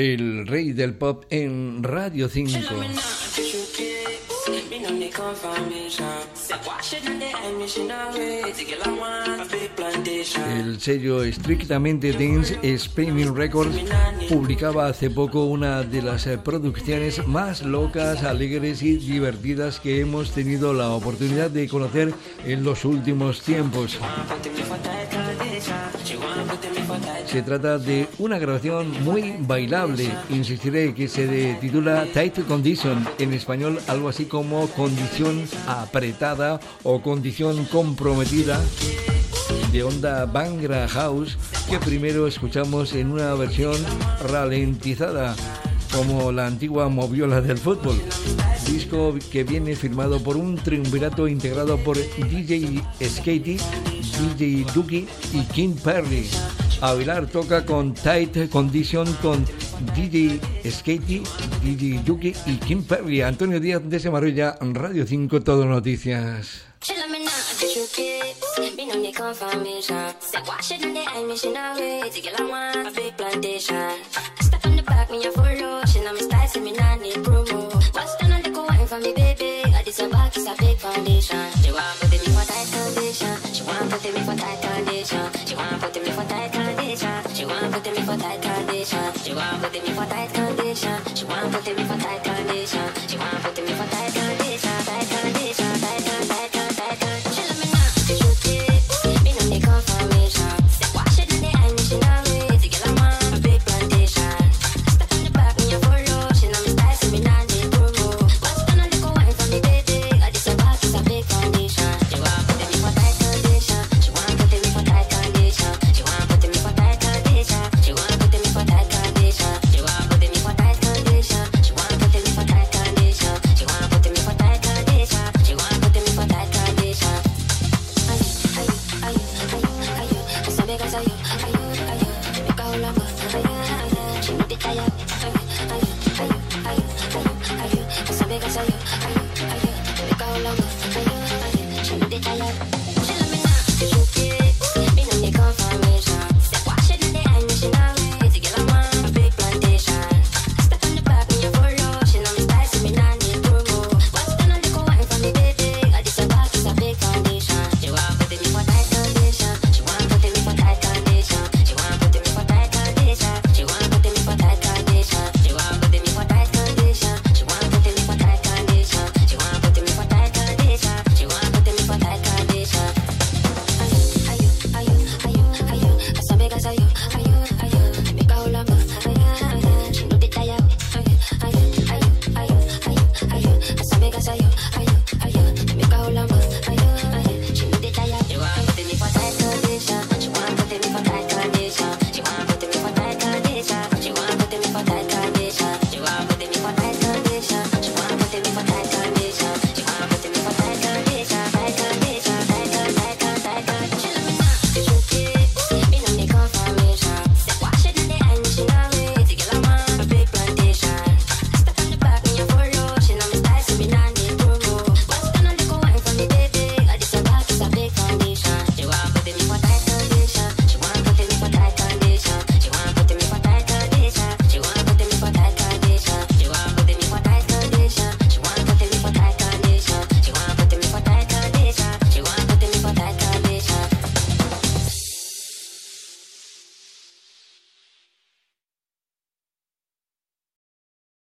el rey del pop en Radio 5. El sello estrictamente Dance Spinning Records publicaba hace poco una de las eh, producciones más locas, alegres y divertidas que hemos tenido la oportunidad de conocer en los últimos tiempos. Se trata de una grabación muy bailable, insistiré que se titula Tight Condition, en español algo así como condición apretada o condición comprometida de onda Bangra House que primero escuchamos en una versión ralentizada como la antigua moviola del fútbol. Disco que viene firmado por un triunvirato integrado por DJ Skatey, DJ Duki y King Perry. Avilar toca con Tight Condition con DJ Skatey, DJ Duki y King Perry. Antonio Díaz de Semarilla, Radio 5, Todo Noticias. conversation. You want